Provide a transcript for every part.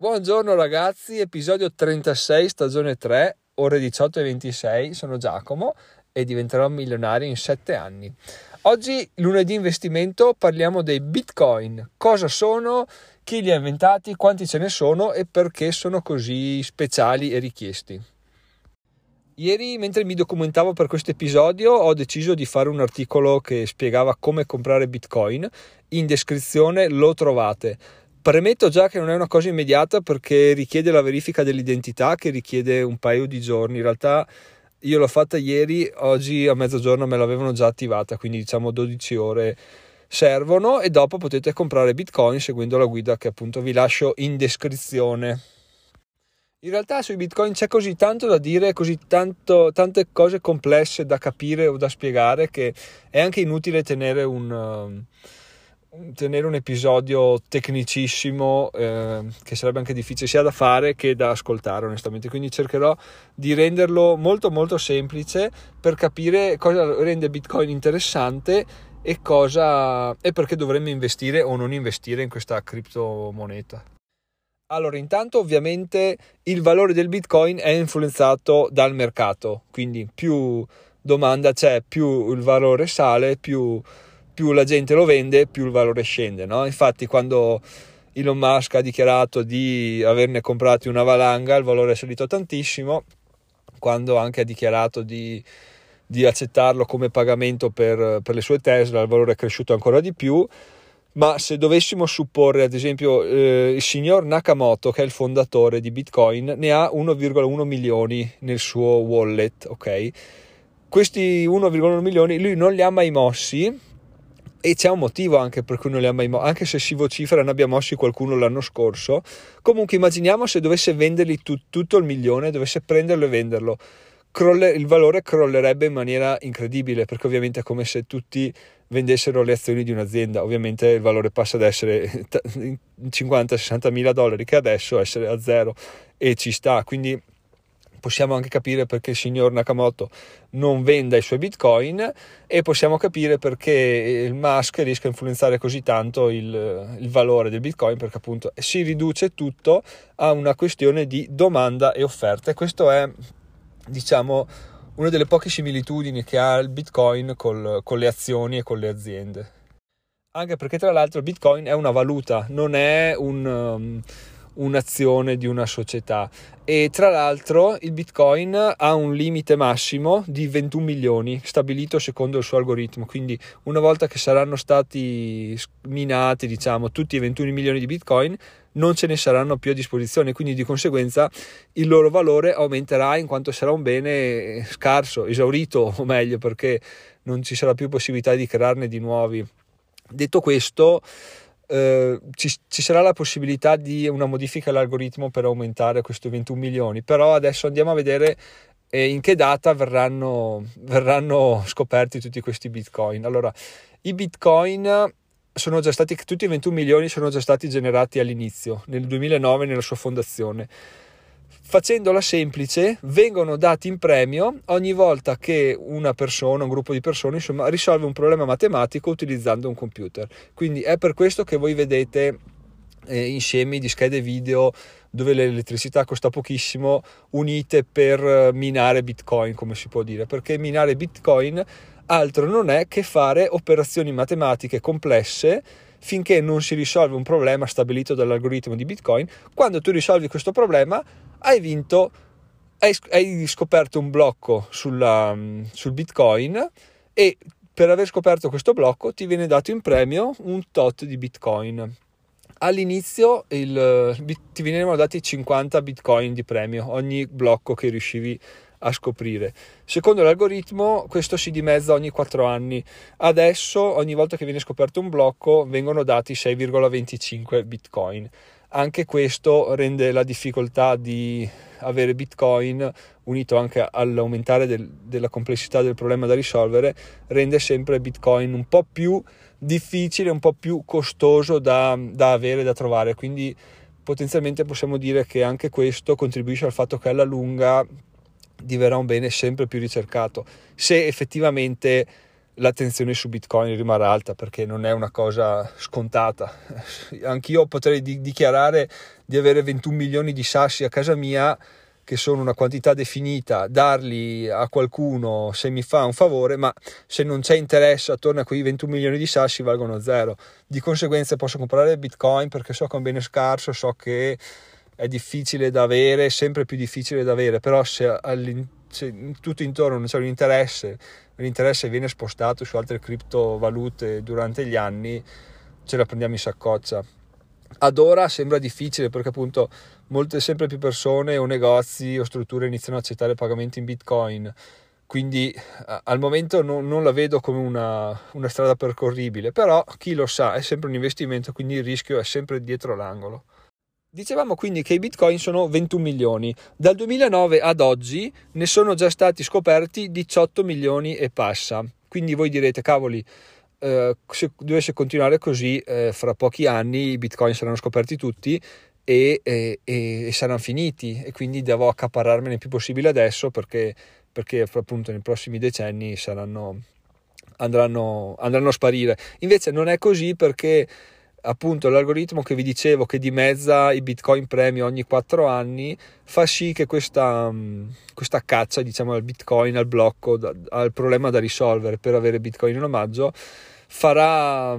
Buongiorno ragazzi, episodio 36, stagione 3, ore 18 e 26. Sono Giacomo e diventerò milionario in 7 anni. Oggi, lunedì investimento, parliamo dei bitcoin. Cosa sono, chi li ha inventati, quanti ce ne sono e perché sono così speciali e richiesti. Ieri, mentre mi documentavo per questo episodio, ho deciso di fare un articolo che spiegava come comprare bitcoin. In descrizione lo trovate Premetto già che non è una cosa immediata perché richiede la verifica dell'identità che richiede un paio di giorni. In realtà io l'ho fatta ieri, oggi a mezzogiorno me l'avevano già attivata, quindi diciamo 12 ore servono e dopo potete comprare bitcoin seguendo la guida che appunto vi lascio in descrizione. In realtà sui bitcoin c'è così tanto da dire, così tanto, tante cose complesse da capire o da spiegare che è anche inutile tenere un... Tenere un episodio tecnicissimo eh, che sarebbe anche difficile sia da fare che da ascoltare onestamente. Quindi cercherò di renderlo molto molto semplice per capire cosa rende bitcoin interessante e cosa e perché dovremmo investire o non investire in questa criptomoneta. Allora intanto ovviamente il valore del bitcoin è influenzato dal mercato. Quindi più domanda c'è più il valore sale più più la gente lo vende, più il valore scende. No? Infatti, quando Elon Musk ha dichiarato di averne comprati una valanga, il valore è salito tantissimo. Quando anche ha dichiarato di, di accettarlo come pagamento per, per, le sue Tesla, il valore è cresciuto ancora di più. Ma se dovessimo supporre, ad esempio, eh, il signor Nakamoto, che è il fondatore di Bitcoin, ne ha 1,1 milioni nel suo wallet, ok? Questi 1,1 milioni lui non li ha mai mossi e c'è un motivo anche per cui non li ha mai mossi, anche se si vocifera ne abbia mossi qualcuno l'anno scorso. Comunque immaginiamo se dovesse venderli tu, tutto il milione, dovesse prenderlo e venderlo. Crolle, il valore crollerebbe in maniera incredibile perché ovviamente è come se tutti vendessero le azioni di un'azienda ovviamente il valore passa ad essere 50-60 mila dollari che adesso essere a zero e ci sta quindi possiamo anche capire perché il signor Nakamoto non venda i suoi bitcoin e possiamo capire perché il Musk riesca a influenzare così tanto il, il valore del bitcoin perché appunto si riduce tutto a una questione di domanda e offerta. E questo è diciamo una delle poche similitudini che ha il bitcoin col, con le azioni e con le aziende. Anche perché tra l'altro il bitcoin è una valuta non è un um, un'azione di una società. E tra l'altro il bitcoin ha un limite massimo di 21 milioni stabilito secondo il suo algoritmo. Quindi una volta che saranno stati minati diciamo tutti i 21 milioni di bitcoin non ce ne saranno più a disposizione. Quindi di conseguenza il loro valore aumenterà in quanto sarà un bene scarso esaurito o meglio perché non ci sarà più possibilità di crearne di nuovi. Detto questo eh, ci, ci, sarà la possibilità di una modifica all'algoritmo per aumentare questi 21 milioni, però adesso andiamo a vedere eh, in che data verranno, verranno scoperti tutti questi bitcoin. Allora, i bitcoin sono già stati, tutti i 21 milioni sono già stati generati all'inizio, nel 2009 nella sua fondazione facendola semplice, vengono dati in premio ogni volta che una persona, un gruppo di persone, insomma, risolve un problema matematico utilizzando un computer. Quindi è per questo che voi vedete eh, insiemi di schede video dove l'elettricità costa pochissimo unite per eh, minare bitcoin come si può dire perché minare bitcoin altro non è che fare operazioni matematiche complesse finché non si risolve un problema stabilito dall'algoritmo di bitcoin quando tu risolvi questo problema hai vinto, hai, scoperto un blocco sulla, sul Bitcoin e per aver scoperto questo blocco ti viene dato in premio un tot di Bitcoin. All'inizio il, ti venivano dati 50 Bitcoin di premio ogni blocco che riuscivi a scoprire. Secondo l'algoritmo questo si dimezza ogni 4 anni. Adesso ogni volta che viene scoperto un blocco vengono dati 6,25 Bitcoin. Anche questo rende la difficoltà di avere Bitcoin, unito anche all'aumentare del, della complessità del problema da risolvere, rende sempre Bitcoin un po' più difficile, un po' più costoso da, da avere, da trovare. Quindi potenzialmente possiamo dire che anche questo contribuisce al fatto che alla lunga diverrà un bene sempre più ricercato. Se effettivamente l'attenzione su Bitcoin rimarrà alta perché non è una cosa scontata. Anch'io potrei di- dichiarare di avere 21 milioni di sassi a casa mia che sono una quantità definita, darli a qualcuno se mi fa un favore, ma se non c'è interesse attorno a quei 21 milioni di sassi valgono zero. Di conseguenza posso comprare Bitcoin perché so che è un bene scarso, so che è difficile da avere, sempre più difficile da avere, però se, se tutto intorno non c'è un interesse, l'interesse viene spostato su altre criptovalute durante gli anni, ce la prendiamo in saccoccia. Ad ora sembra difficile perché appunto molte sempre più persone o negozi o strutture iniziano a accettare pagamenti in bitcoin quindi al momento non, non la vedo come una, una, strada percorribile però chi lo sa è sempre un investimento quindi il rischio è sempre dietro l'angolo Dicevamo quindi che i bitcoin sono 21 milioni. Dal 2009 ad oggi ne sono già stati scoperti 18 milioni e passa. Quindi voi direte, cavoli, eh, se dovesse continuare così, eh, fra pochi anni i bitcoin saranno scoperti tutti e, e, e, saranno finiti e quindi devo accaparrarmene il più possibile adesso perché, perché appunto nei prossimi decenni saranno, andranno, andranno a sparire. Invece non è così perché appunto l'algoritmo che vi dicevo che dimezza i bitcoin premi ogni 4 anni fa sì che questa, questa caccia diciamo al bitcoin al blocco al problema da risolvere per avere bitcoin in omaggio farà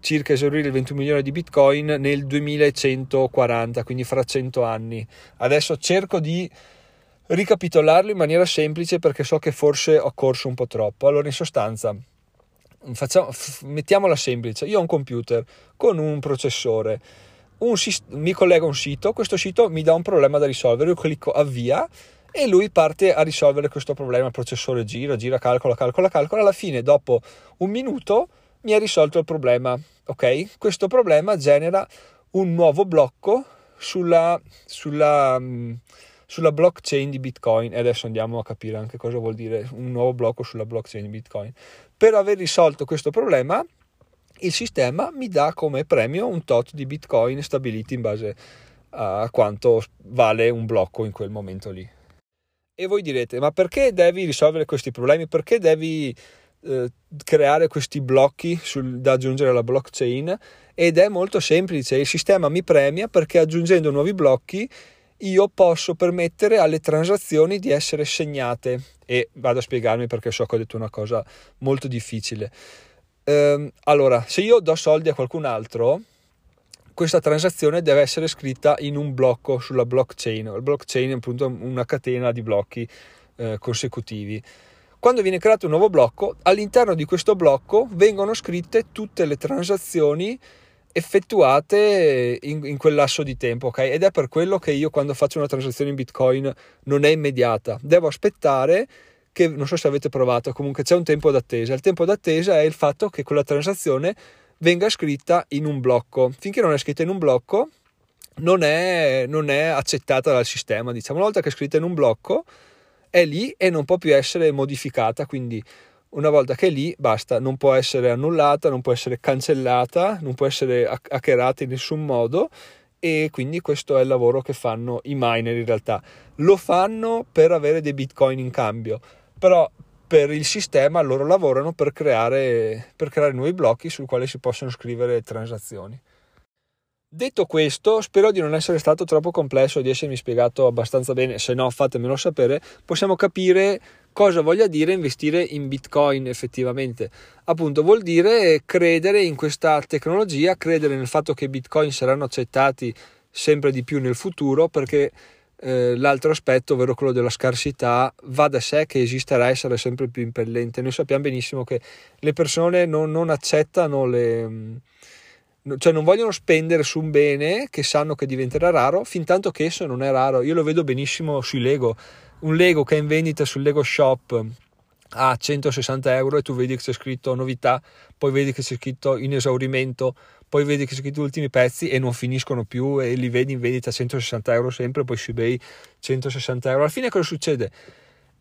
circa esaurire il 21 milioni di bitcoin nel 2140 quindi fra 100 anni. Adesso cerco di ricapitolarlo in maniera semplice perché so che forse ho corso un po' troppo. Allora in sostanza facciamo, mettiamola semplice, io ho un computer con un processore, un, mi collego a un sito, questo sito mi dà un problema da risolvere, io clicco avvia e lui parte a risolvere questo problema, il processore gira, gira, calcola, calcola, calcola, alla fine dopo un minuto mi ha risolto il problema, ok? Questo problema genera un nuovo blocco sulla, sulla mm, sulla blockchain di Bitcoin. E adesso andiamo a capire anche cosa vuol dire un nuovo blocco sulla blockchain di Bitcoin. Per aver risolto questo problema, il sistema mi dà come premio un tot di Bitcoin stabiliti in base a quanto vale un blocco in quel momento lì. E voi direte, ma perché devi risolvere questi problemi? Perché devi eh, creare questi blocchi sul, da aggiungere alla blockchain? Ed è molto semplice, il sistema mi premia perché aggiungendo nuovi blocchi io posso permettere alle transazioni di essere segnate e vado a spiegarmi perché so che ho detto una cosa molto difficile. Ehm, allora, se io do soldi a qualcun altro, questa transazione deve essere scritta in un blocco sulla blockchain. Il blockchain è appunto una catena di blocchi eh, consecutivi. Quando viene creato un nuovo blocco, all'interno di questo blocco vengono scritte tutte le transazioni effettuate in, in, quel lasso di tempo, ok? Ed è per quello che io quando faccio una transazione in Bitcoin non è immediata, devo aspettare che non so se avete provato, comunque c'è un tempo d'attesa. Il tempo d'attesa è il fatto che quella transazione venga scritta in un blocco. Finché non è scritta in un blocco, non è, non è accettata dal sistema. Diciamo, una volta che è scritta in un blocco, è lì e non può più essere modificata. Quindi una volta che è lì basta, non può essere annullata, non può essere cancellata, non può essere hackerata in nessun modo e quindi questo è il lavoro che fanno i miner in realtà. Lo fanno per avere dei bitcoin in cambio, però per il sistema loro lavorano per creare, per creare nuovi blocchi sul quale si possono scrivere transazioni. Detto questo, spero di non essere stato troppo complesso, di essermi spiegato abbastanza bene, se no fatemelo sapere, possiamo capire cosa voglia dire investire in Bitcoin effettivamente. Appunto vuol dire credere in questa tecnologia, credere nel fatto che Bitcoin saranno accettati sempre di più nel futuro perché eh, l'altro aspetto, ovvero quello della scarsità, va da sé che esisterà e sarà sempre più impellente. Noi sappiamo benissimo che le persone non, non accettano le cioè non vogliono spendere su un bene che sanno che diventerà raro fin tanto che esso non è raro. Io lo vedo benissimo sui Lego. Un Lego che è in vendita sul Lego Shop a 160 euro e tu vedi che c'è scritto novità, poi vedi che c'è scritto in esaurimento, poi vedi che c'è scritto ultimi pezzi e non finiscono più e li vedi in vendita a 160 euro sempre, poi su eBay 160 euro. Alla fine cosa succede?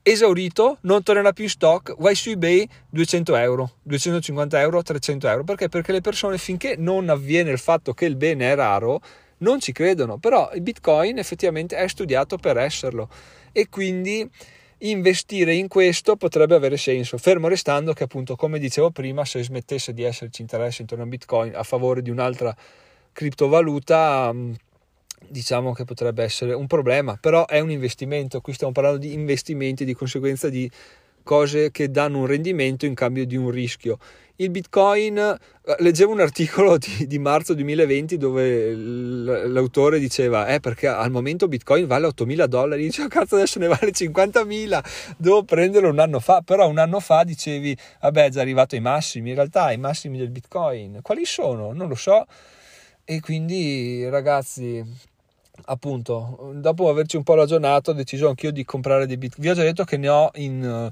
esaurito, non tornerà più in stock, vai su eBay 200 euro, 250 euro, 300 euro. Perché? Perché le persone finché non avviene il fatto che il bene è raro, non ci credono. Però il Bitcoin effettivamente è studiato per esserlo e quindi investire in questo potrebbe avere senso, fermo restando che appunto come dicevo prima se smettesse di esserci interesse intorno a Bitcoin a favore di un'altra criptovaluta mm, diciamo che potrebbe essere un problema, però è un investimento, qui stiamo parlando di investimenti, di conseguenza di cose che danno un rendimento in cambio di un rischio. Il Bitcoin, eh, leggevo un articolo di, di marzo 2020 dove l'autore diceva, eh perché al momento Bitcoin vale 8.000 dollari, dice, oh, cazzo adesso ne vale 50.000, devo prenderlo un anno fa, però un anno fa dicevi, vabbè è già arrivato ai massimi, in realtà i massimi del Bitcoin, quali sono? Non lo so, e quindi ragazzi appunto, dopo averci un po' ragionato, ho deciso anch'io di comprare dei bitcoin. Vi ho già detto che ne ho in,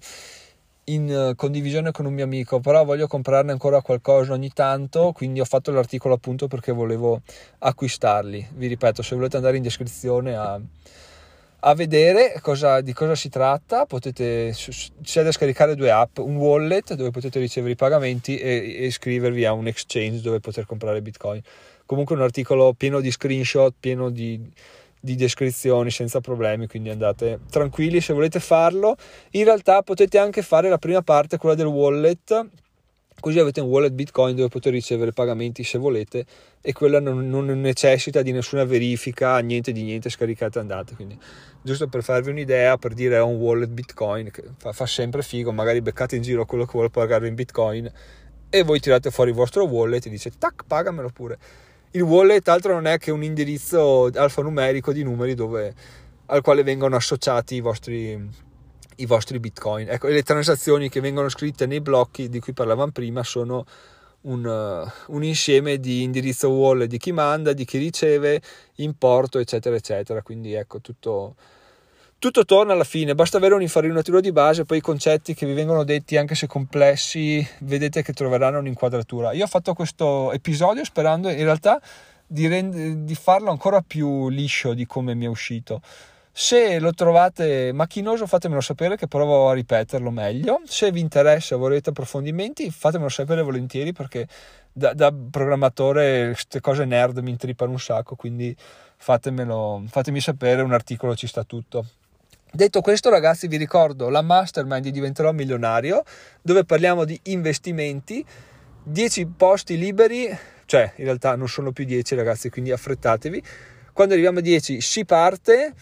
in, condivisione con un mio amico, però voglio comprarne ancora qualcosa ogni tanto, quindi ho fatto l'articolo appunto perché volevo acquistarli. Vi ripeto, se volete andare in descrizione a, a vedere cosa, di cosa si tratta, potete c'è da scaricare due app, un wallet dove potete ricevere i pagamenti e, e iscrivervi a un exchange dove poter comprare bitcoin comunque un articolo pieno di screenshot, pieno di, di descrizioni senza problemi, quindi andate tranquilli se volete farlo. In realtà potete anche fare la prima parte, quella del wallet, così avete un wallet Bitcoin dove potete ricevere pagamenti se volete e quella non, non necessita di nessuna verifica, niente di niente, scaricate andate. Quindi giusto per farvi un'idea, per dire ho un wallet Bitcoin che fa, fa sempre figo, magari beccate in giro quello che vuole pagare in Bitcoin e voi tirate fuori il vostro wallet e dite tac pagamelo pure il wallet altro non è che un indirizzo alfanumerico di numeri dove, al quale vengono associati i vostri, i vostri bitcoin. Ecco, le transazioni che vengono scritte nei blocchi di cui parlavamo prima sono un, un, insieme di indirizzo wallet di chi manda, di chi riceve, importo, eccetera, eccetera. Quindi ecco tutto tutto torna alla fine, basta avere un'infarinatura di base, poi i concetti che vi vengono detti, anche se complessi, vedete che troveranno un'inquadratura. Io ho fatto questo episodio sperando in realtà di, rend- di farlo ancora più liscio di come mi è uscito. Se lo trovate macchinoso fatemelo sapere che provo a ripeterlo meglio. Se vi interessa, volete approfondimenti, fatemelo sapere volentieri perché da, da programmatore queste cose nerd mi intrippano un sacco, quindi fatemelo, fatemi sapere, un articolo ci sta tutto. Detto questo, ragazzi, vi ricordo la mastermind di Diventerò Milionario, dove parliamo di investimenti, 10 posti liberi, cioè in realtà non sono più 10 ragazzi, quindi affrettatevi. Quando arriviamo a 10 si parte.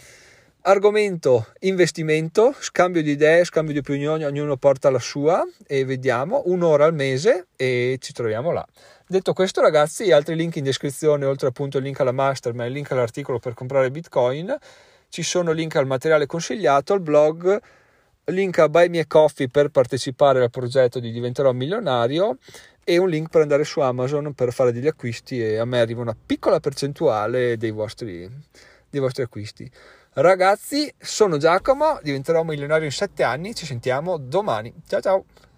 Argomento investimento, scambio di idee, scambio di opinioni, ognuno porta la sua e vediamo un'ora al mese e ci troviamo là. Detto questo, ragazzi, altri link in descrizione, oltre appunto il link alla mastermind, il link all'articolo per comprare Bitcoin ci sono link al materiale consigliato, al blog, link a Buy Me Coffee per partecipare al progetto di Diventerò Milionario e un link per andare su Amazon per fare degli acquisti e a me arriva una piccola percentuale dei vostri, dei vostri acquisti. Ragazzi, sono Giacomo, diventerò milionario in 7 anni, ci sentiamo domani. Ciao ciao!